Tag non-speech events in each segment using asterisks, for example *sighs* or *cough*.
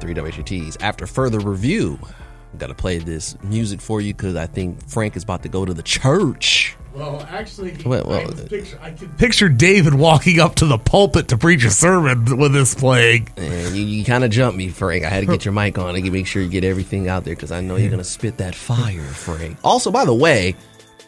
Three WHTs. After further review, I'm going to play this music for you because I think Frank is about to go to the church. Well, actually, well, well, I, can picture, I, can picture, David walking up to the pulpit to preach a sermon with this plague. And you, you kind of jumped me, Frank. I had to get your mic on and make sure you get everything out there because I know you're going to spit that fire, Frank. Also, by the way,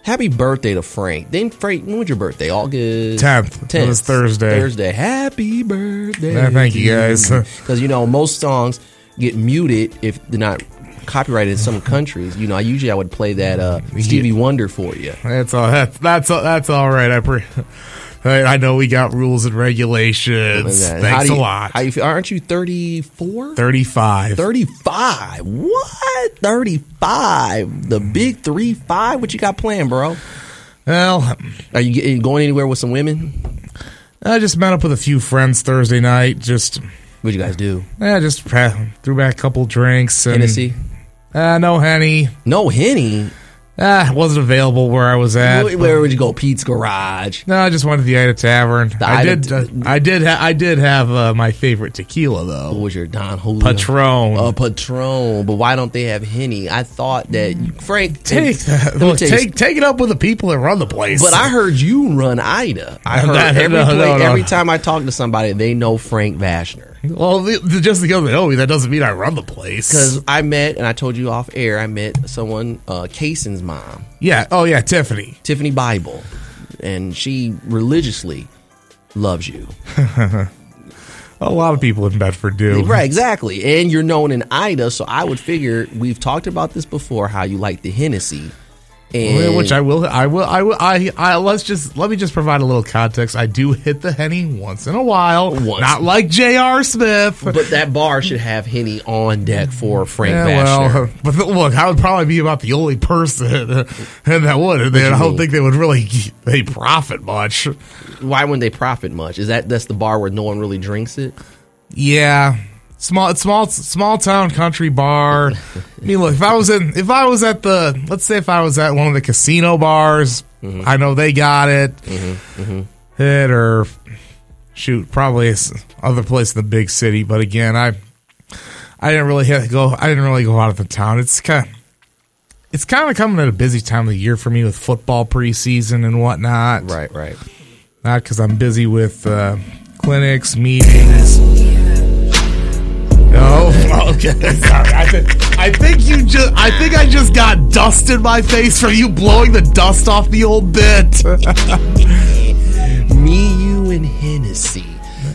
happy birthday to Frank. Then, Frank, when was your birthday? August 10th. It was Thursday. Thursday. Happy birthday. Yeah, thank you, guys. Because, you know, most songs get muted if they're not copyrighted in some countries. You know, I usually I would play that uh, Stevie Wonder for you. That's all. That's that's all, that's all right. I pre- I I know we got rules and regulations. How Thanks do you- a lot. How you feel? Aren't you 34? Thirty-five. 35. What? 35. The big 3 5. What you got planned, bro? Well, Are you getting, going anywhere with some women? I just met up with a few friends Thursday night. Just What you guys do? yeah, just threw back a couple drinks. And, Hennessy? Uh, no henny. No Henny. Ah, wasn't available where I was at. Where, where would you go? Pete's Garage. No, I just went to the Ida Tavern. I Ida did. T- uh, I did. Ha- I did have uh, my favorite tequila though. What was your Don Julio? Patron. Uh, Patron. But why don't they have Henny? I thought that Frank. take me look, take take it up with the people that run the place. But I heard you run Ida. I *laughs* heard No, every no, play- no. every time I talk to somebody, they know Frank Vashner. Well, the, the, just because they know me, that doesn't mean I run the place. Because I met, and I told you off air, I met someone, uh, Kaysen's mom, yeah, oh yeah, Tiffany. Tiffany Bible, and she religiously loves you. *laughs* A lot of people in Bedford do. Right, exactly. And you're known in Ida, so I would figure we've talked about this before how you like the Hennessy. And Which I will, I will, I will, I, I, let's just, let me just provide a little context. I do hit the henny once in a while. Once. Not like J.R. Smith. but that bar should have Henny on deck for Frank Yeah, Vashner. well, but th- look, I would probably be about the only person *laughs* and that would. And you I don't mean? think they would really they profit much. Why wouldn't they profit much? Is that that's the bar where no one really drinks it? Yeah, small, small, small town country bar. I mean, look, if I was in, if I was at the, let's say, if I was at one of the casino bars, Mm-hmm. I know they got it. It or shoot, probably other place in the big city. But again, I, I didn't really hit, go. I didn't really go out of the town. It's kind. of It's kind of coming at a busy time of the year for me with football preseason and whatnot. Right, right. Not because I'm busy with uh, clinics, meetings. No, *laughs* okay. Sorry, I, th- I think you just. I think I just got dust in my face from you blowing the dust off the old bit. *laughs* Me, you, and Hennessy.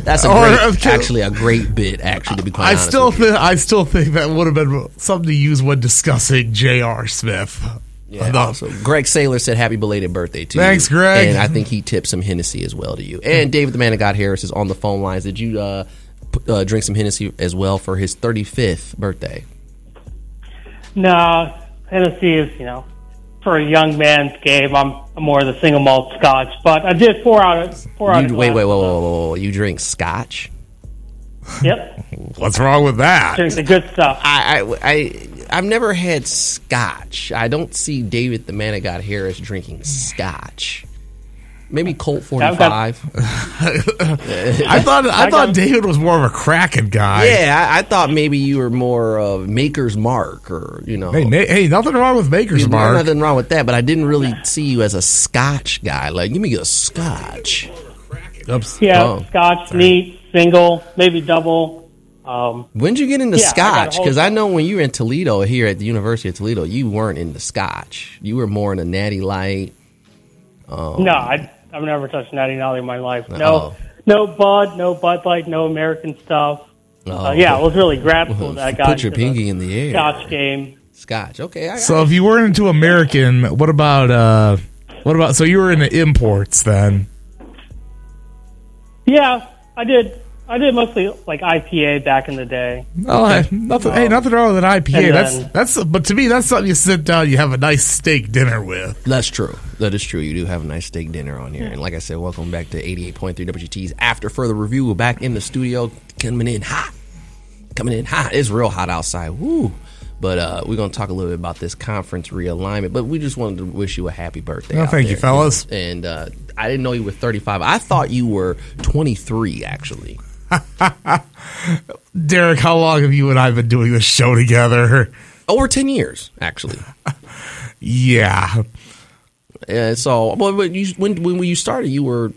That's a Or, great, okay. actually a great bit. Actually, to be quite I honest, still think. I still think that would have been something to use when discussing J.R. Smith. Yeah, also, Greg Saylor said happy belated birthday to you. Thanks, Greg. And I think he tipped some Hennessy as well to you. And David the Man of God Harris is on the phone lines. Did you uh, uh, drink some Hennessy as well for his 35th birthday? No, Hennessy is, you know, for a young man's game. I'm, I'm more of the single malt scotch, but I did four out of four out. You, wait, wait, wait, wait, wait, wait. You drink scotch? Yep, *laughs* What's wrong with that? drink the good stuff. I, I, I, I've never had scotch. I don't see David the Man of God Harris drinking scotch. Maybe Colt 45. I thought. *laughs* I, I thought got- David was more of a cracking guy. Yeah, I, I thought maybe you were more of Maker's Mark or, you know. Hey, ma- hey, nothing wrong with Maker's There's Mark. nothing wrong with that, but I didn't really see you as a Scotch guy. Like, give me a Scotch. Oops. Yeah, Oh, scotch, neat, single, maybe double. Um, When did you get into Yeah, I got a Scotch? Because I know when you were in Toledo here at the University of Toledo, you weren't into Scotch. You were more in a Natty Light. no, I, I've never touched Natty Nolly in my life. No, Oh. no Bud, no Bud Light, no American stuff. uh, yeah, it was really grabful *laughs* that I got Put your into the pinky in the air. Scotch game. Scotch. Okay. I, So if you weren't into American, what about uh, what about? So you were into imports then? Yeah, I did. I did mostly like IPA back in the day. Oh, hey, nothing. Hey, nothing wrong with an IPA. And That's then- that's. But to me, that's something you sit down, you have a nice steak dinner with. That's true. That is true. You do have a nice steak dinner on here. And like I said, welcome back to 88.3 WXUT's After Further Review. We're back in the studio, coming in hot. Coming in hot. It's real hot outside. Woo. But uh, we're going to talk a little bit about this conference realignment. But we just wanted to wish you a happy birthday. Well, out thank you, fellas. And uh, I didn't know you were 35. I thought you were 23, actually. *laughs* Derek, how long have you and I been doing this show together? Over 10 years, actually. *laughs* Yeah, Uh, so, well, but you, when, when you started, you were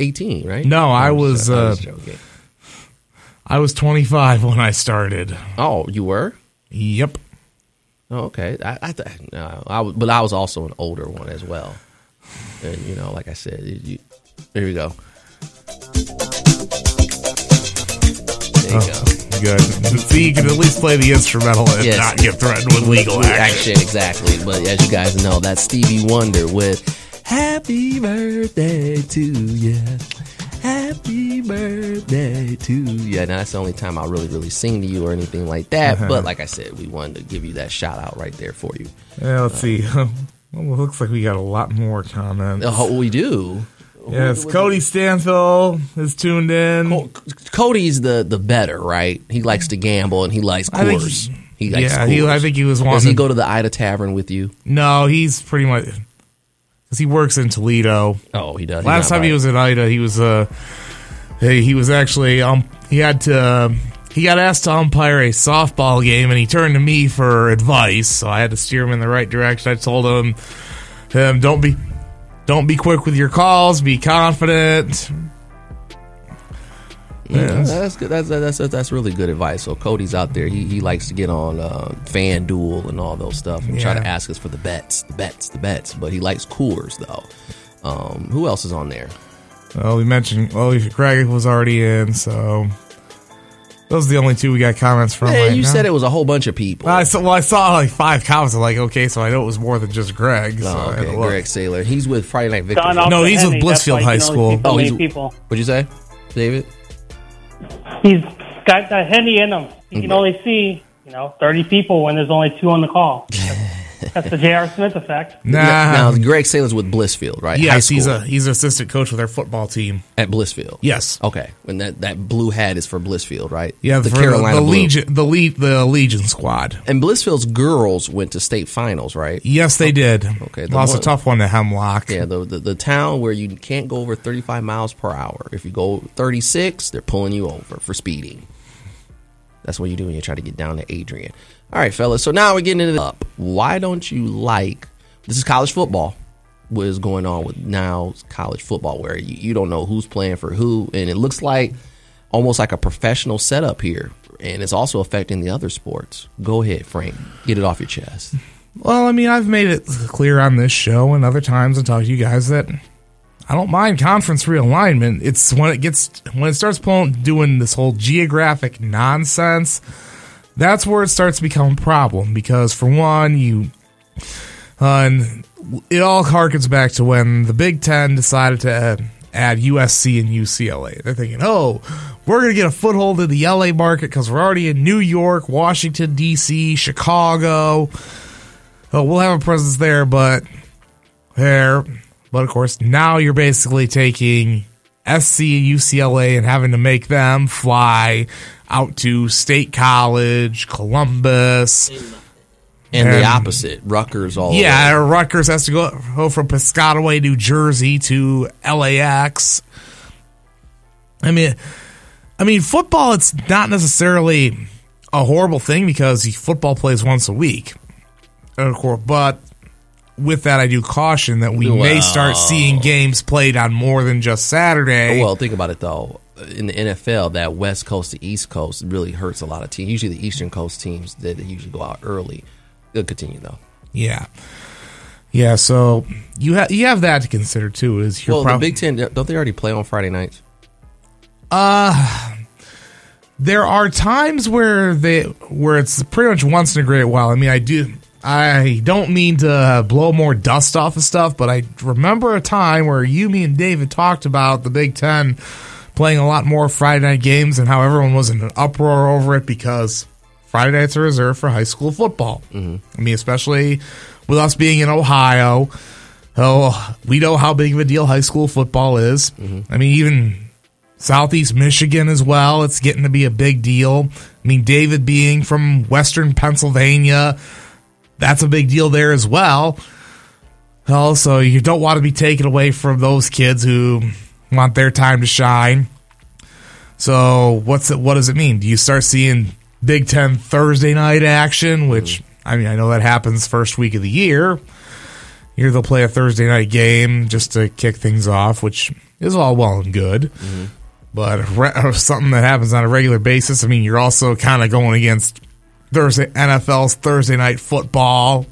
18, right? No, I was, I uh, was joking. I was 25 when I started. Oh, you were? Yep. Oh, okay. I, I, th- no, I was, but I was also an older one as well. And you know, like I said, you, you, here we go. There you oh, go. Good. See, you can at least play the instrumental and Yes. not get threatened with legal action. Action, exactly. But as you guys know, that's Stevie Wonder with "Happy Birthday to You." Happy birthday to you. Now that's the only time I'll really, really sing to you or anything like that. Uh-huh. But like I said, we wanted to give you that shout out right there for you. Yeah, let's see. *laughs* Well, it looks like we got a lot more comments. Oh, we do. Yes, Cody Stanfill is tuned in. Well, Cody's the the better, right? He likes to gamble and he likes I think Coors. he- He likes yeah, he- I think he was Does he go to the Ida Tavern with you? No, he's pretty much because he works in Toledo. Oh, he does. He's Last not time he right. was in Ida, he was uh, he he was actually um he had to uh, he got asked to umpire a softball game and he turned to me for advice, so I had to steer him in the right direction. I told him, um, don't be don't be quick with your calls, be confident. Yeah, that's good. That's, that's that's really good advice. So Cody's out there. He he likes to get on uh, FanDuel and all those stuff and try to ask us for the bets, the bets, the bets. But he likes Coors though. Um, who else is on there? Well, we mentioned well, Craig was already in, so those are the only two we got comments from. Hey, right you now. said it was a whole bunch of people. I saw, well, I saw like five comments. I'm like, okay, so I know it was more than just Greg. So oh, okay. Greg Saylor. He's with Friday Night Victory. Gone No, the he's with Blissfield why High can oh, only School. Oh, many he's- people. What'd you say, David? He's got that henny in him. You can mm-hmm. only see, you know, 30 people when there's only two on the call. *laughs* That's the J.R. Smith effect. *laughs* Nah, Now, Greg Saylor's with Blissfield, right? High yes, he's school. a he's an assistant coach with our football team. at Blissfield. Yes. Okay, and that, that blue hat is for Blissfield, right? Yeah, the for Carolina the Blue. Legion, the lead, the Legion squad. And Blissfield's girls went to state finals, right? Yes, they did. Okay, the lost one- a tough one to Hemlock. Yeah, the, the the town where you can't go over 35 miles per hour. If you go 36, they're pulling you over for speeding. That's what you do when you try to get down to Adrian. All right, fellas. So now we're getting into up. Why don't you like this? Is college football. What is going on with now college football, where you, you don't know who's playing for who, and it looks like almost like a professional setup here, and it's also affecting the other sports. Go ahead, Frank. Get it off your chest. Well, I mean, I've made it clear on this show and other times and talked to you guys that I don't mind conference realignment. It's when it gets when it starts pulling doing this whole geographic nonsense. That's where it starts to become a problem because, for one, you uh, it all harkens back to when the Big Ten decided to add, add USC and UCLA. They're thinking, oh, we're going to get a foothold in the LA market because we're already in New York, Washington, D.C., Chicago. Oh, we'll have a presence there, but there. But of course, now you're basically taking SC and UCLA and having to make them fly out to State College, Columbus. And the opposite, Rutgers all Yeah, over. Rutgers has to go, go from Piscataway, New Jersey to LAX. I mean, I mean, football. It's not necessarily a horrible thing because football plays once a week, of course. But with that, I do caution that we may start seeing games played on more than just Saturday. Well, think about it though. In the NFL, that West Coast to East Coast really hurts a lot of teams. Usually, the Eastern Coast teams that they usually go out early. They'll continue though. yeah, yeah. So you have you have that to consider too. Is your Well, prob- the Big Ten don't they already play on Friday nights? Uh there are times where they where it's pretty much once in a great while. I mean, I do. I don't mean to blow more dust off of stuff, but I remember a time where you, me, and David talked about the Big Ten playing a lot more Friday night games and how everyone was in an uproar over it because Friday nights are reserved for high school football. Mm-hmm. I mean, especially with us being in Ohio. Oh, we know how big of a deal high school football is. Mm-hmm. I mean, even Southeast Michigan as well. It's getting to be a big deal. I mean, David being from Western Pennsylvania, that's a big deal there as well. Also, you don't want to be taken away from those kids who want their time to shine. So, what's it? What does it mean? Do you start seeing Big Ten Thursday night action? Which I mean, I know that happens first week of the year. Here they'll play a Thursday night game just to kick things off, which is all well and good. Mm-hmm. But re- *laughs* something that happens on a regular basis, I mean, you're also kind of going against Thursday NFL's Thursday night football.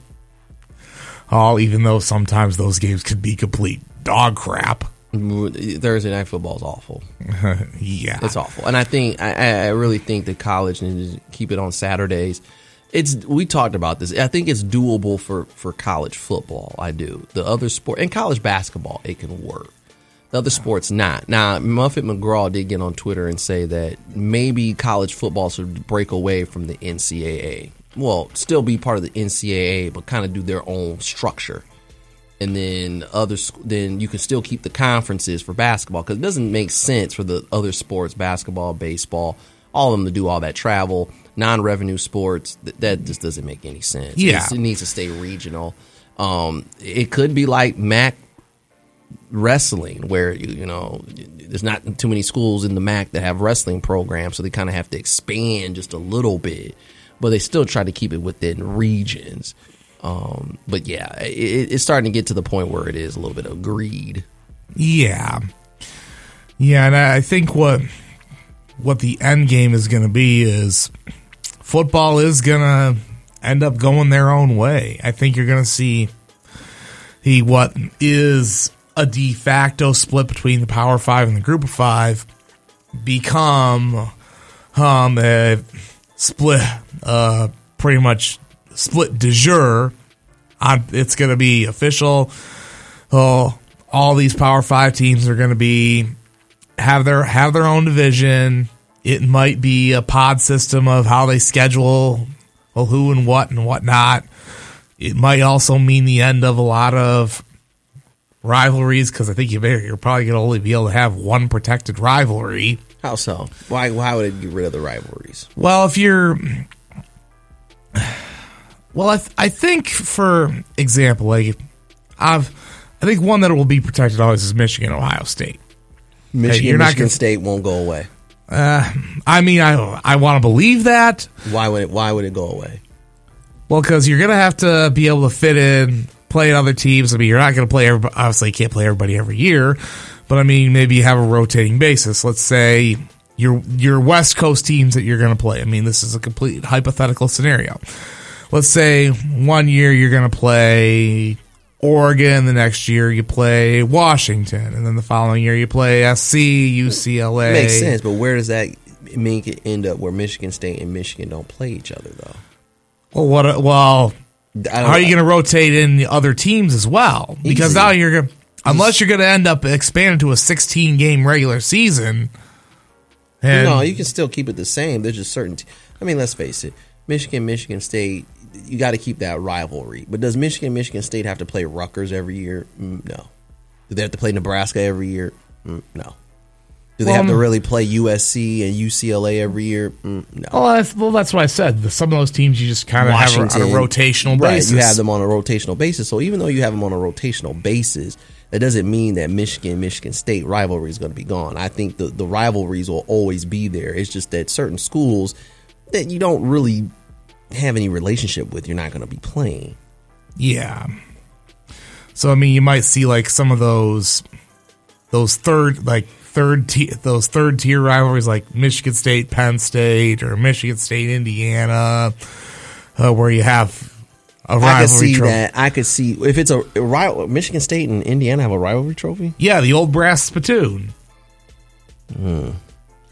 Oh, even though sometimes those games could be complete dog crap. Thursday night football is awful. *laughs* yeah, it's awful, and I think I, I really think that college needs to keep it on Saturdays. It's we talked about this. I think it's doable for for college football. I do the other sport and college basketball. It can work. The other sports not. Now, Muffet McGraw did get on Twitter and say that maybe college football should break away from the NCAA. Well, still be part of the NCAA, but kind of do their own structure. And then other, then you can still keep the conferences for basketball because it doesn't make sense for the other sports, basketball, baseball, all of them to do all that travel, non-revenue sports. That, that just doesn't make any sense. Yeah, it's, it needs to stay regional. Um, it could be like MAC wrestling where you, you know there's not too many schools in the MAC that have wrestling programs, so they kind of have to expand just a little bit, but they still try to keep it within regions. Um, but yeah, it, it's starting to get to the point where it is a little bit of greed. Yeah, yeah, and I think what what the end game is going to be is football is going to end up going their own way. I think you're going to see the what is a de facto split between the Power Five and the Group of Five become um, a split, uh, pretty much split de jure. It's going to be official. Oh, all these Power Five teams are going to be have their have their own division. It might be a pod system of how they schedule, well, who and what and whatnot. It might also mean the end of a lot of rivalries because I think you may, you're probably going to only be able to have one protected rivalry. How so? Why? Why would it get rid of the rivalries? Well, if you're, well, I, th- I think for example, like I've, I think one that will be protected always is Michigan, Ohio State. Michigan, hey, you're Michigan gonna, State won't go away. Uh, I mean, I I want to believe that. Why would it? Why would it go away? Well, because you're gonna have to be able to fit in playing other teams. I mean, you're not going to play everybody. Obviously, you can't play everybody every year, but I mean, maybe you have a rotating basis. Let's say your your West Coast teams that you're going to play. I mean, this is a complete hypothetical scenario. Let's say one year you're going to play Oregon, the next year you play Washington, and then the following year you play SC, UCLA. It makes sense, but where does that make it end up where Michigan State and Michigan don't play each other though? Well, what? Well, how are you going to rotate in the other teams as well? Because Easy. now you're going unless you're going to end up expanding to a 16 game regular season. no, you can still keep it the same. There's just certain. T- I mean, let's face it. Michigan, Michigan State. You got to keep that rivalry. But does Michigan, Michigan State have to play Rutgers every year? Mm, no. Do they have to play Nebraska every year? Mm, no. Do they well, have to really play USC and UCLA every year? Mm, no. Well that's, well, that's what I said. Some of those teams you just kind of have on a rotational right, basis. You have them on a rotational basis. So even though you have them on a rotational basis, that doesn't mean that Michigan Michigan State rivalry is going to be gone. I think the, the rivalries will always be there. It's just that certain schools that you don't really have any relationship with, you're not going to be playing. Yeah. So I mean, you might see like some of those those third like third tier, those third tier rivalries like Michigan State, Penn State, or Michigan State, Indiana, uh, where you have a rivalry. I could see trophy. that. I could see if it's a, a rival. Michigan State and Indiana have a rivalry trophy. Yeah, the old brass spittoon. Hmm.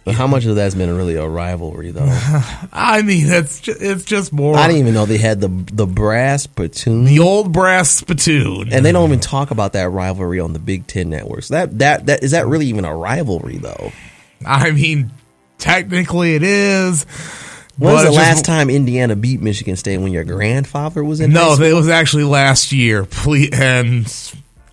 But how much of that's been really a rivalry, though? *laughs* I mean, it's just, it's just more. I didn't even know they had the the brass platoon, the old brass spittoon, and they don't even talk about that rivalry on the Big Ten networks. That that that is that really even a rivalry, though? I mean, technically it is. When was the last just- time Indiana beat Michigan State when your grandfather was in? No, it was actually last year. Please, and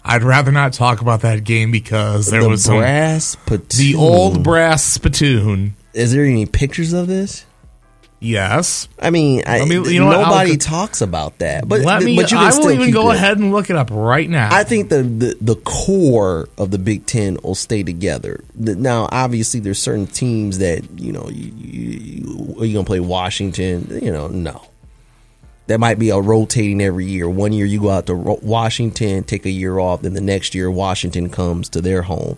I'd rather not talk about that game because there the was some, brass platoon. the old brass spittoon. Is there any pictures of this? Yes. I mean, I, mean, you know I'll nobody talks about that. But Let me. but you can I will even go it. ahead and look it up right now. I think the, the the core of the Big Ten will stay together. Now, obviously, there's certain teams that you know you, you, are you gonna play Washington? You know, no. That might be a rotating every year. One year you go out to Washington, take a year off, then the next year Washington comes to their home.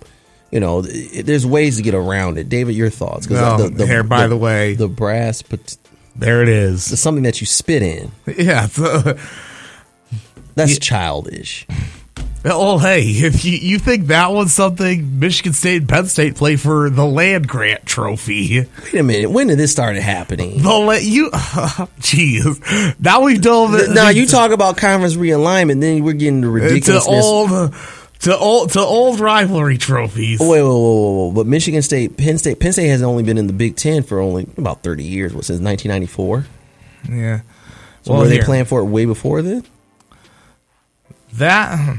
You know, there's ways to get around it. David, your thoughts? 'Cause No, here, by the way- the brass, but there it it's something that you spit in. *laughs* Yeah. uh, That's childish. Oh, hey, if you, you think that was something Michigan State and Penn State play for the land grant trophy, Wait a minute. When did this start happening? the la- you, *laughs* jeez. Now we've dove. in- Now you talk about conference realignment, then we're getting the uh, to ridiculousness. old, to old, to old rivalry trophies. Wait, wait, wait, wait, wait, But Michigan State, Penn State, Penn State has only been in the Big Ten for only about thirty years. What since nineteen ninety four? Yeah. So Well, were they here. playing for it way before then? That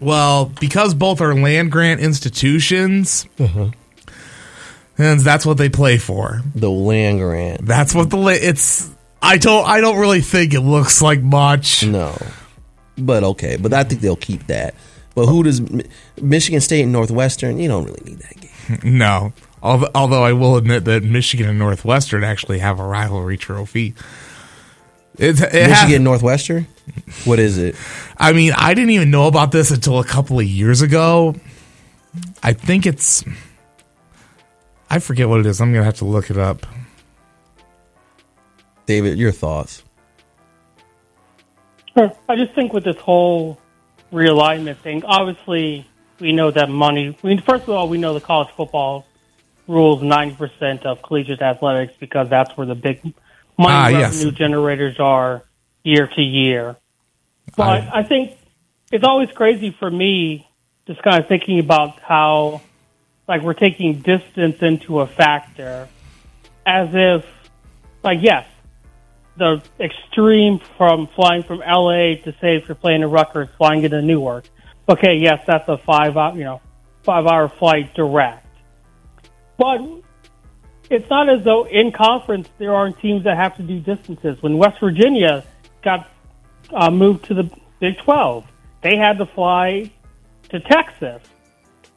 well, because both are land grant institutions, Uh-huh. and that's what they play for. The land grant. That's what the la- it's. I don't. I don't really think it looks like much. No, but okay. But I think they'll keep that. But who does Michigan State and Northwestern? You don't really need that game. *laughs* No. Although, although I will admit that Michigan and Northwestern actually have a rivalry trophy. It, it has- Michigan Northwestern. What is it? I mean, I didn't even know about this until a couple of years ago. I think it's. I forget what it is. I'm gonna have to look it up. David, your thoughts? Sure. I just think with this whole realignment thing, obviously we know that money. I mean, first of all, we know the college football rules ninety percent of collegiate athletics because that's where the big money Ah, yes. revenue generators are year to year. But I- I think it's always crazy for me just kind of thinking about how like we're taking distance into a factor as if like yes the extreme from flying from LA to say if you're playing in Rutgers, flying into Newark. Okay, yes, that's a five hour, you know, five hour flight direct. But it's not as though in conference there aren't teams that have to do distances. When West Virginia got uh, moved to the Big 12, they had to fly to Texas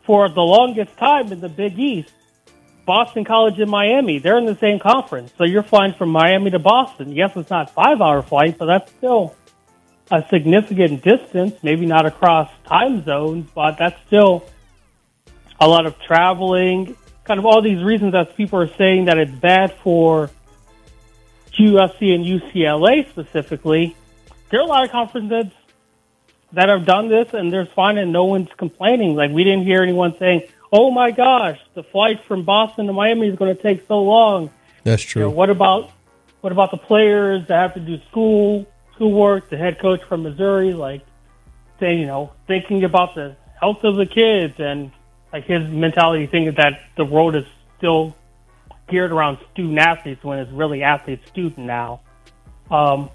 for the longest time in the Big East. Boston College and Miami, they're in the same conference. So you're flying from Miami to Boston. Yes, it's not five hour flight, but that's still a significant distance. Maybe not across time zones, but that's still a lot of traveling. Kind of all these reasons that people are saying that it's bad for USC and UCLA specifically. There are a lot of conferences that have done this and they're fine and no one's complaining. Like we didn't hear anyone saying, "Oh my gosh, the flight from Boston to Miami is going to take so long." That's You know, what about what about the players that have to do school schoolwork? The head coach from Missouri, like saying, you know, thinking about the health of the kids and like his mentality thinking that the world is still geared around student athletes when it's really athlete student now. Um,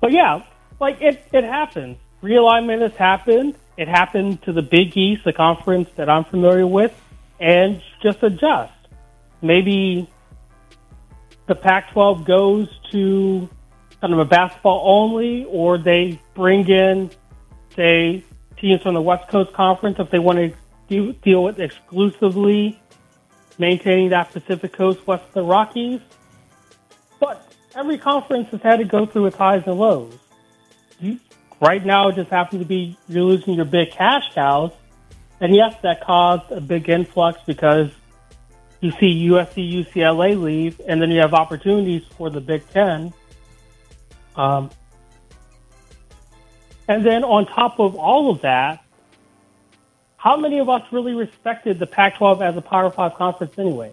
but yeah, like it, it happens. Realignment has happened. It happened to the Big East, the conference that I'm familiar with, and just adjust. Maybe the Pac-12 goes to kind of a basketball only, or they bring in, say, teams from the West Coast Conference if they want to deal with exclusively maintaining that Pacific Coast west of the Rockies. But every conference has had to go through its highs and lows. Right now, it just happens to be you're losing your big cash cows, and yes, that caused a big influx because you see USC, UCLA leave, and then you have opportunities for the Big Ten. Um, and then on top of all of that, how many of us really respected the Pac-12 as a Power Five conference anyway?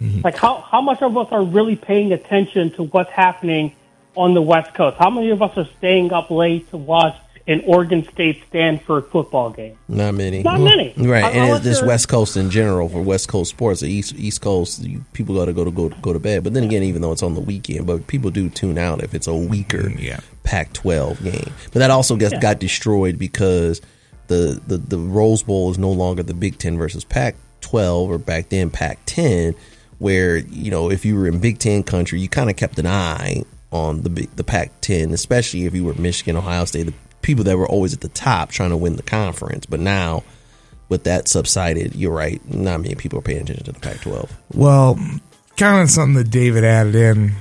Mm-hmm. Like how how much of us are really paying attention to what's happening on the West Coast? How many of us are staying up late to watch an Oregon State Stanford football game? Not many. Not many. Right, I, and it's just West Coast in general for West Coast sports. The East East Coast, you, people got to go to go go to bed. But then again, even though it's on the weekend, but people do tune out if it's a weaker mm, yeah. Pac-12 game. But that also gets, yeah. got destroyed because the, the the Rose Bowl is no longer the Big Ten versus Pac-12 or back then Pac-10 where you know if you were in Big Ten country, you kind of kept an eye on the the Pac-10, especially if you were Michigan, Ohio State, the people that were always at the top trying to win the conference. But now, with that subsided, you're right. Not many people are paying attention to the Pac-12. Well, kind of something that David added in.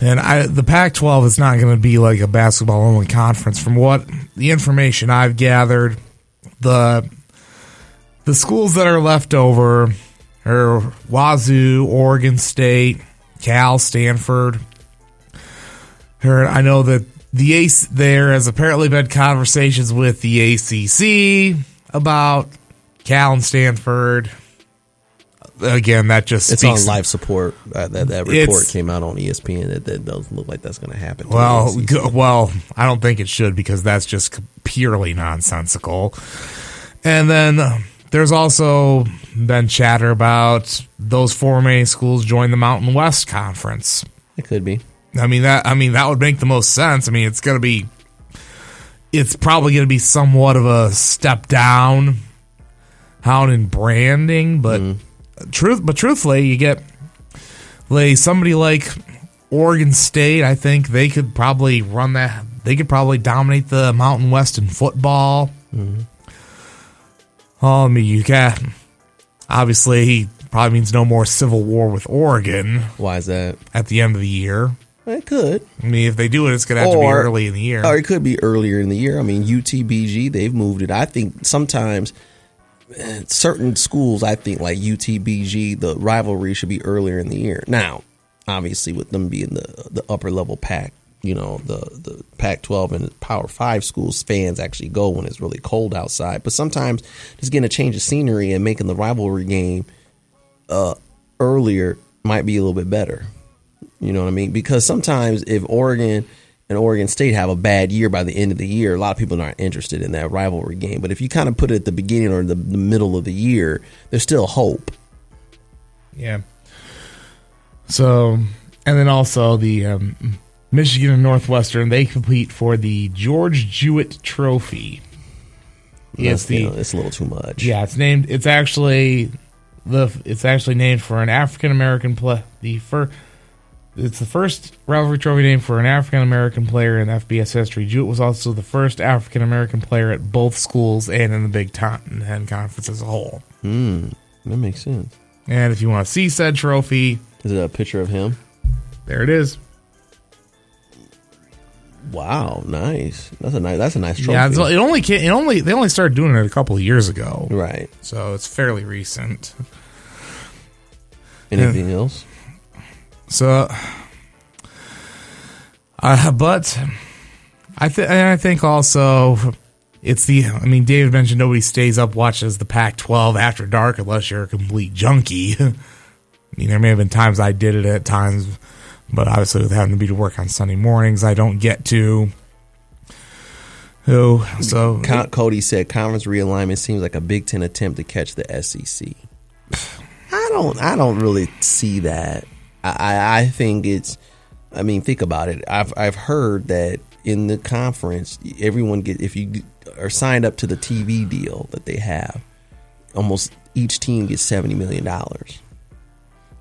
And I, the Pac-12 is not going to be like a basketball only conference. From what the information I've gathered, the the schools that are left over are Wazoo, Oregon State, Cal, Stanford. Or I know that the ace there has apparently been conversations with the ACC about Cal and Stanford. Again, that just it's on life support. Uh, that that report came out on ESPN that that doesn't look like that's going to happen. Well, go, well, I don't think it should because that's just purely nonsensical. And then there's also been chatter about those four main schools join the Mountain West Conference. It could be. I mean that. I mean that would make the most sense. I mean it's going to be. It's probably going to be somewhat of a step down, out in branding, but mm. Truth. But truthfully, you get like somebody like Oregon State. I think they could probably run that. They could probably dominate the Mountain West in football. Mm-hmm. Oh, I mean, you got obviously he probably means no more civil war with Oregon. Why is that? At the end of the year. It could. I mean, if they do it, it's going to have or, to be early in the year. Or it could be earlier in the year. I mean, UTBG, they've moved it. I think sometimes certain schools, I think like UTBG, the rivalry should be earlier in the year. Now, obviously, with them being the the upper level pack, you know the the Pac-12 and Power Five schools fans actually go when it's really cold outside. But sometimes just getting a change of scenery and making the rivalry game uh, earlier might be a little bit better. You know what I mean? Because sometimes if Oregon and Oregon State have a bad year by the end of the year, a lot of people aren't interested in that rivalry game. But if you kind of put it at the beginning or the, the middle of the year, there's still hope. Yeah. So, and then also the um, Michigan and Northwestern, they compete for the George Jewett Trophy. It's the it's a little too much. Yeah, it's named. It's actually the. It's actually named for an African American play. The first. It's the first rivalry trophy name for an African American player in FBS history. Jewett was also the first African American player at both schools and in the Big Ten Conference as a whole. Hmm, that makes sense. And if you want to see said trophy, is it a picture of him? There it is. Wow, nice. That's a nice. That's a nice trophy. Yeah, it only it only they only started doing it a couple of years ago, right? So it's fairly recent. Anything and, else? So, uh, but I think I think also it's the. I mean, David mentioned nobody stays up watches the Pac-12 after dark unless you're a complete junkie. *laughs* I mean, there may have been times I did it at times but obviously, with having to be to work on Sunday mornings, I don't get to. Who so Cody said conference realignment seems like a Big Ten attempt to catch the SEC. *sighs* I don't. I don't really see that. I, I think it's. I mean, think about it. I've I've heard that in the conference, everyone get if you are signed up to the TV deal that they have, almost each team gets seventy million dollars.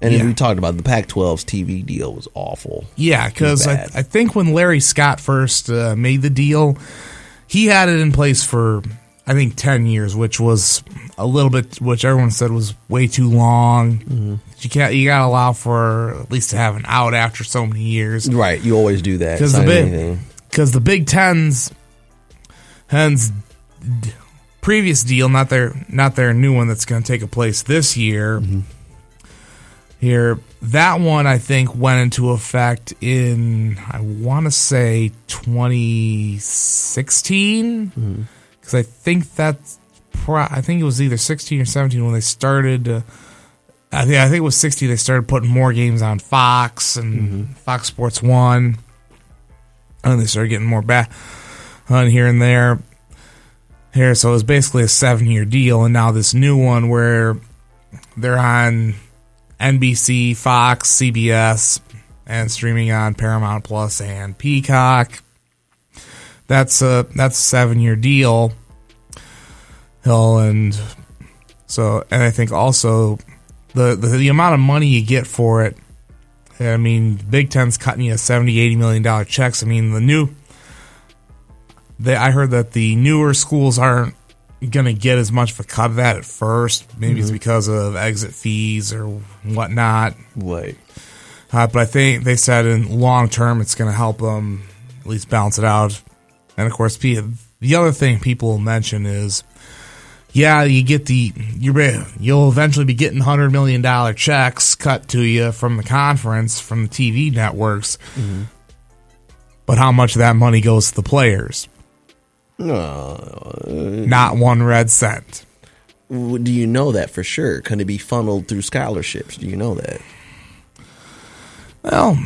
And yeah. we talked about the Pac-12's TV deal was awful. Yeah, because I, I, think when Larry Scott first uh, made the deal, he had it in place for I think ten years, which was a little bit, which everyone said was way too long. Mm-hmm. You can't, you got to allow for at least to have an out after so many years. Right, you always do that because the big because the Big Tens, hence previous deal, not their not their new one that's going to take a place this year. Mm-hmm here. That one I think went into effect in I want to say 2016 because. I think that's I think it was either 16 or 17 when they started. Uh, I think I think it was 60. They started putting more games on Fox and mm-hmm. Fox Sports One, and they started getting more back on here and there. Here, so it was basically a seven-year deal, and now this new one where they're on NBC, Fox, CBS, and streaming on Paramount Plus and Peacock. That's a that's a seven-year deal Hill, and so and I think also the, the, the amount of money you get for it. I mean, Big Ten's cutting you 70, 80 million dollar checks. I mean, the new. They, I heard that the newer schools aren't going to get as much of a cut of that at first. Maybe mm-hmm. it's because of exit fees or whatnot. Right. Uh, but I think they said in long term it's going to help them at least balance it out. And of course, the other thing people mention is yeah, you get the you you'll eventually be getting hundred million dollar checks cut to you from the conference from the TV networks. Mm-hmm. But how much of that money goes to the players? No, Not one red cent. Do you know that for sure? Can it be funneled through scholarships? Do you know that? Well,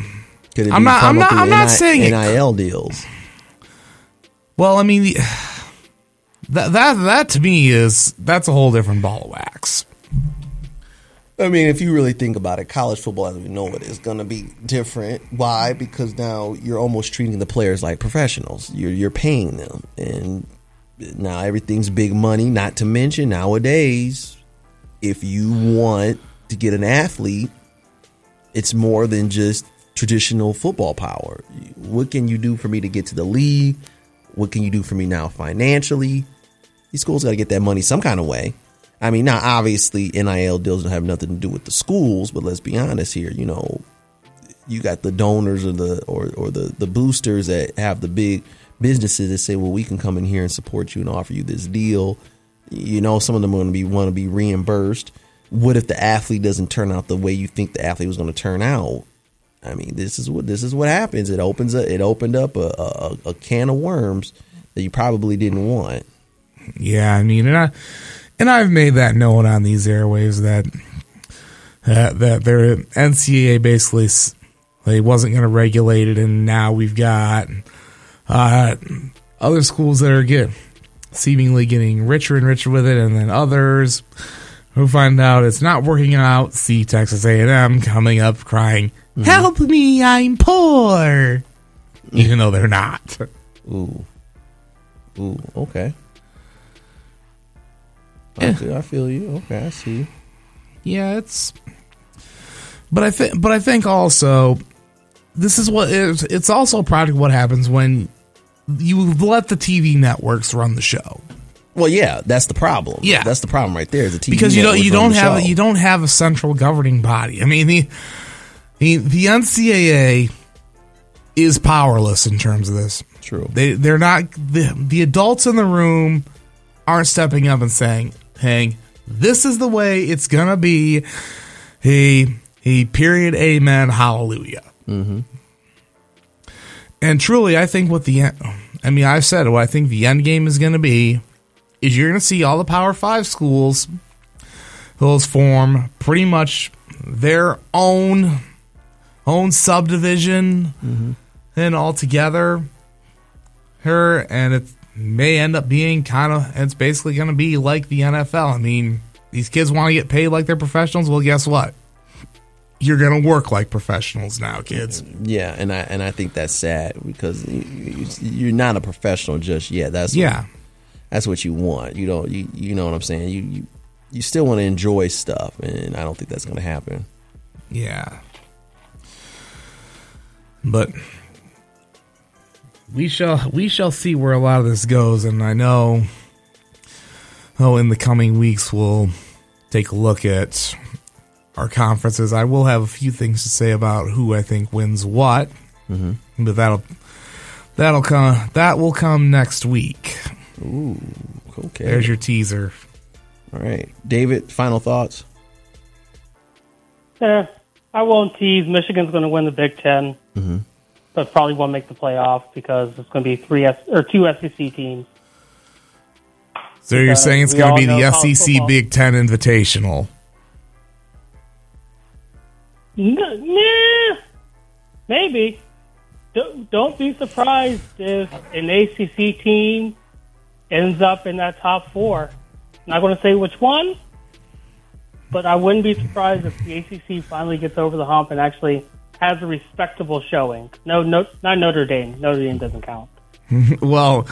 I'm not. I'm not. I'm not saying NIL deals. Well, I mean. *sighs* That that that to me is that's a whole different ball of wax. I mean, if you really think about it, college football as we know it is going to be different. Why? Because now you're almost treating the players like professionals. You're you're paying them, and now everything's big money. Not to mention nowadays, if you want to get an athlete, it's more than just traditional football power. What can you do for me to get to the league? What can you do for me now financially? These schools got to get that money some kind of way. I mean, now obviously NIL deals don't have nothing to do with the schools, but let's be honest here. You know, you got the donors or the or or the the boosters that have the big businesses that say, well, we can come in here and support you and offer you this deal. You know, some of them are going to be want to be reimbursed. What if the athlete doesn't turn out the way you think the athlete was going to turn out? I mean, this is what this is what happens. It opens it opened up a, a, a can of worms that you probably didn't want. Yeah, I mean, and I and I've made that known on these airwaves that that their NCAA basically they wasn't going to regulate it, and now we've got uh, other schools that are get seemingly getting richer and richer with it, and then others who find out it's not working out. See Texas A&M coming up crying, mm-hmm. "Help me, I'm poor," even though they're not. Ooh, ooh, okay. Okay, I feel you. Okay, I see. Yeah, it's. But I think, but I think also, this is what it's, it's also a product of what happens when you let the TV networks run the show. Well, yeah, that's the problem. Yeah, that's the problem right there. The TV because you don't you don't have you don't have a central governing body. I mean the the, the NCAA is powerless in terms of this. True. They they're not the the adults in the room aren't stepping up and saying, hang. This is the way it's gonna be. He he period amen hallelujah. Mm-hmm. And truly, I think what the I mean, I've said what I think the end game is going to be is you're going to see all the Power Five schools those form pretty much their own own subdivision mm-hmm. and all together. Her and it may end up being kind of it's basically going to be like the NFL. I mean, these kids want to get paid like they're professionals. Well, guess what? You're going to work like professionals now, kids. Yeah, and I and I think that's sad because you, are not a professional just yet. That's yeah, what, that's what you want. You don't you you know what I'm saying? You you you still want to enjoy stuff, and I don't think that's going to happen. Yeah, but we shall we shall see where a lot of this goes, and I know. Oh, in the coming weeks, we'll take a look at our conferences. I will have a few things to say about who I think wins what, mm-hmm. but that'll that'll come that will come next week. Ooh, okay. There's your teaser. All right, David. Final thoughts. Yeah, I won't tease. Michigan's going to win the Big 10 mm-hmm but probably won't make the playoff because it's going to be three S- or two SEC teams. So you're saying it's going to be the SEC Big Ten Invitational? Nah, maybe. Don't be surprised if an ACC team ends up in that top four. Not going to say which one, but I wouldn't be surprised if the ACC finally gets over the hump and actually has a respectable showing. No, no, not Notre Dame. Notre Dame doesn't count. *laughs* well,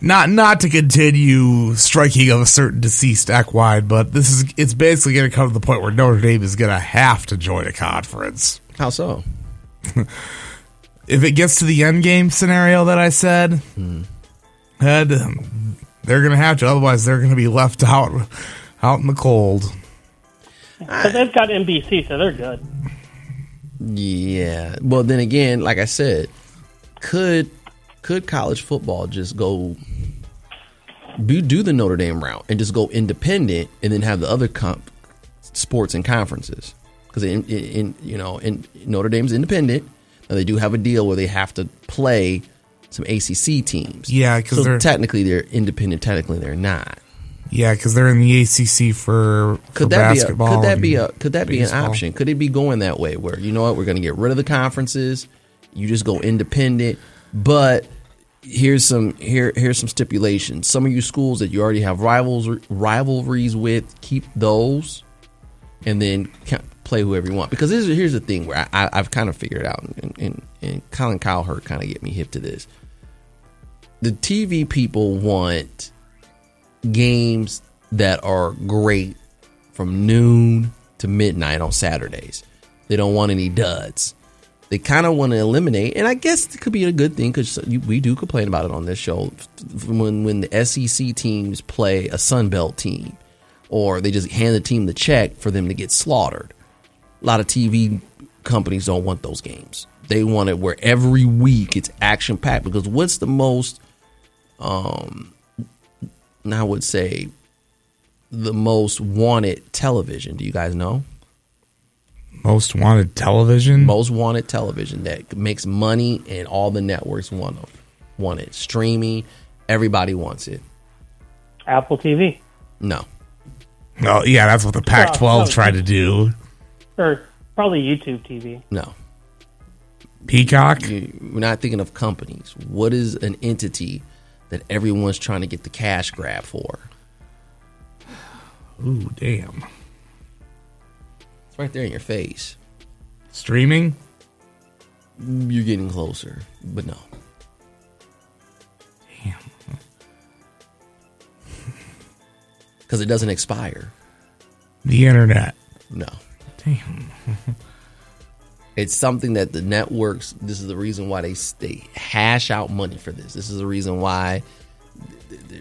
not not to continue striking of a certain deceased act wide, but this is it's basically going to come to the point where Notre Dame is going to have to join a conference. How so? *laughs* if it gets to the end game scenario that I said, hmm. head they're going to have to. Otherwise, they're going to be left out out in the cold. But they've got NBC, so they're good. Yeah. Well, then again, like I said, could could college football just go do, do the Notre Dame route and just go independent and then have the other comp, sports and conferences? Because in, in, you know, in Notre Dame's independent. Now they do have a deal where they have to play some ACC teams. Yeah, because so technically they're independent. Technically they're not. Yeah, because they're in the ACC for, could for that basketball. Be a, could that be a could that be an option? Could it be going that way where you know what we're going to get rid of the conferences, you just go independent, but here's some here here's some stipulations. Some of you schools that you already have rivals rivalries with, keep those, and then play whoever you want. Because here's, here's the thing where I, have kind of figured out, and, and, and Colin Cowherd kind of get me hip to this. The TV people want games that are great from noon to midnight on Saturdays. They don't want any duds. They kind of want to eliminate, and I guess it could be a good thing because we do complain about it on this show when when the SEC teams play a Sun Belt team, or they just hand the team the check for them to get slaughtered. A lot of TV companies don't want those games. They want it where every week it's action packed because what's the most um I would say the most wanted television. Do you guys know? Most wanted television? Most wanted television that makes money and all the networks want them. Want it. Streaming, everybody wants it. Apple TV. No. No, yeah, that's what the Pac 12 no, tried to do. Or probably YouTube TV. No. Peacock? You, we're not thinking of companies. What is an entity that everyone's trying to get the cash grab for. Ooh, damn. It's right there in your face. Streaming? You're getting closer, but no. Damn. *laughs* Because it doesn't expire. The internet. No. Damn. *laughs* It's something that the networks. This is the reason why they they hash out money for this. This is the reason why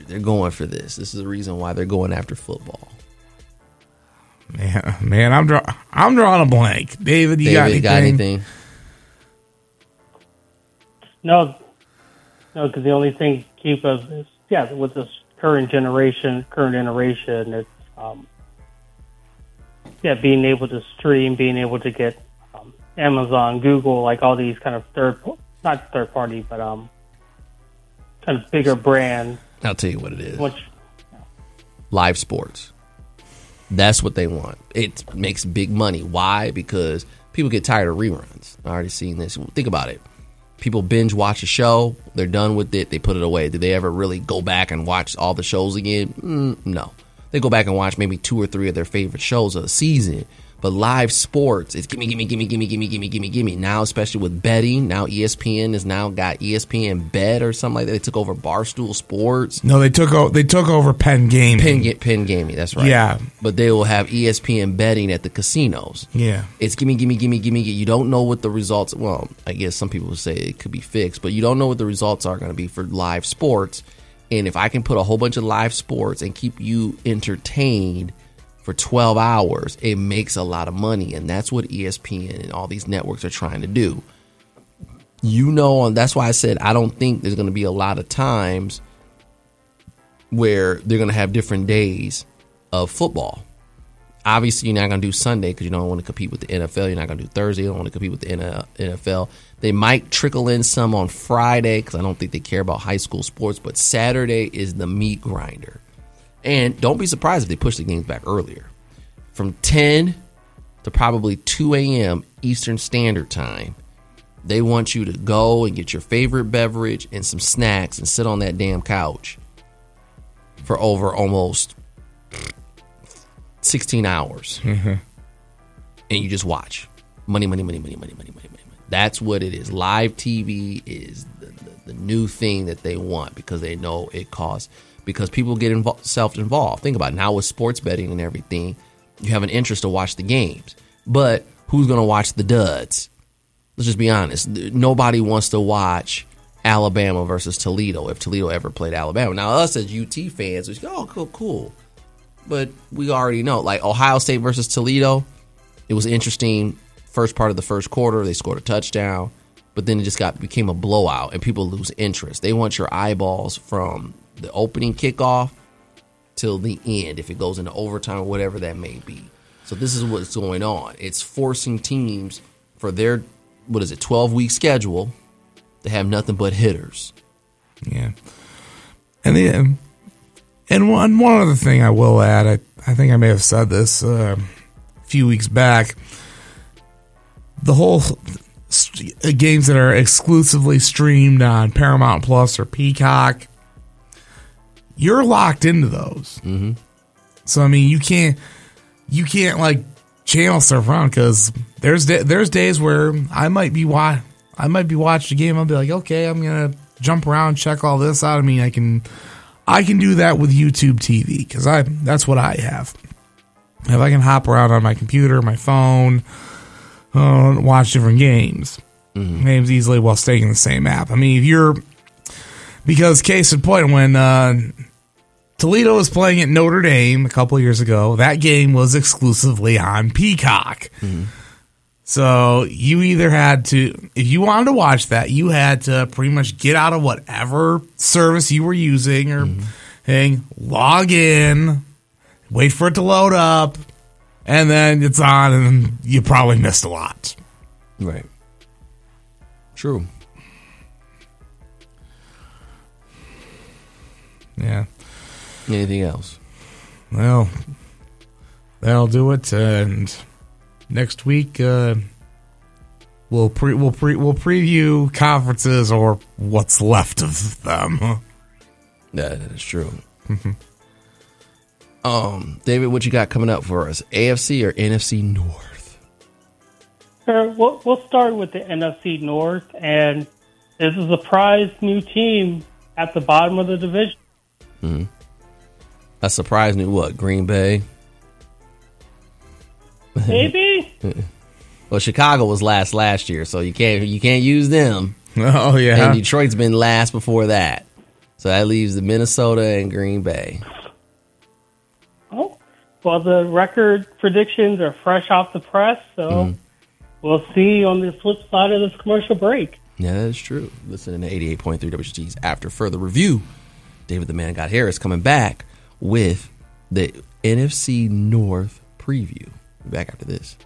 they're going for this. This is the reason why they're going after football. Man, man, I'm draw, I'm drawing a blank. David, you David, got anything? Got anything? No, no, because the only thing keep us is yeah with this current generation, current generation, it's um, yeah being able to stream, being able to get Amazon, Google, like all these kind of third, not third party, but um, kind of bigger brand. I'll tell you what it is. Which, Live sports. That's what they want. It makes big money. Why? Because people get tired of reruns. I already seen this. Think about it. People binge watch a show. They're done with it. They put it away. Do they ever really go back and watch all the shows again? Mm, no. They go back and watch maybe two or three of their favorite shows of the season but live sports, it's gimme, gimme, gimme, gimme, gimme, gimme, gimme, gimme. Now, especially with betting, now ESPN has now got ESPN Bet or something like that. They took over Barstool Sports. No, they took over. They took over Penn Gaming. Penn, Penn Gaming. That's right. Yeah, but they will have ESPN betting at the casinos. Yeah, it's gimme, gimme, gimme, gimme, gimme. You don't know what the results. Well, I guess some people say it could be fixed, but you don't know what the results are going to be for live sports. And if I can put a whole bunch of live sports and keep you entertained for 12 hours, it makes a lot of money. And that's what ESPN and all these networks are trying to do. You know, and that's why I said I don't think there's going to be a lot of times where they're going to have different days of football. Obviously, you're not going to do Sunday because you don't want to compete with the NFL. You're not going to do Thursday. You don't want to compete with the NFL. They might trickle in some on Friday because I don't think they care about high school sports. But Saturday is the meat grinder And don't be surprised if they push the games back earlier. From 10 to probably 2 a.m. Eastern Standard Time, they want you to go and get your favorite beverage and some snacks and sit on that damn couch for over almost 16 hours. Mm-hmm. And you just watch. Money, money, money, money, money, money, money, money. That's what it is. Live TV is the, the, the new thing that they want because they know it costs. Because people get involved. Think about it. now with sports betting and everything, you have an interest to watch the games. But who's going to watch the duds? Let's just be honest. Nobody wants to watch Alabama versus Toledo if Toledo ever played Alabama. Now, us as UT fans, we go, oh, cool, cool. But we already know, like Ohio State versus Toledo, it was interesting. First part of the first quarter, they scored a touchdown, but then it just got became a blowout, and people lose interest. They want your eyeballs from the opening kickoff till the end, if it goes into overtime or whatever that may be. So this is what's going on. It's forcing teams for their what is it, twelve week schedule to have nothing but hitters. Yeah, and the and one one other thing I will add, I I think I may have said this uh, a few weeks back. The whole st- games that are exclusively streamed on Paramount Plus or Peacock, you're locked into those. Mm-hmm. So I mean, you can't you can't like channel surf around because there's da- there's days where I might be wa- I might be watching a game. I'll be like, okay, I'm gonna jump around, check all this out. I mean, I can I can do that with YouTube TV because I that's what I have. If I can hop around on my computer, my phone, uh, watch different games, mm-hmm. games easily while staying in the same app. I mean, if you're because case in point, when uh, Toledo was playing at Notre Dame a couple years ago, that game was exclusively on Peacock. Mm-hmm. So you either had to, if you wanted to watch that, you had to pretty much get out of whatever service you were using or mm-hmm. hang, log in, wait for it to load up, and then it's on, and you probably missed a lot. Right. True. Yeah. Anything else? Well, that'll do it. And next week, uh, we'll pre we'll pre we'll preview conferences or what's left of them. Yeah, that is true. Mm-hmm. Um, David, what you got coming up for us? AFC or NFC North? Sure, we'll, we'll start with the NFC North, and this is a prize new team at the bottom of the division. Mm-hmm. A surprise new what? Green Bay. Maybe. *laughs* well, Chicago was last last year, so you can't you can't use them. *laughs* Oh yeah. And Detroit's been last before that, so that leaves the Minnesota and Green Bay. Oh, well, the record predictions are fresh off the press, so mm. we'll see on the flip side of this commercial break. Yeah, that's true. Listening to 88.3 WXUT's after further review. David the Man Got Harris coming back with the NFC North preview. Back after this.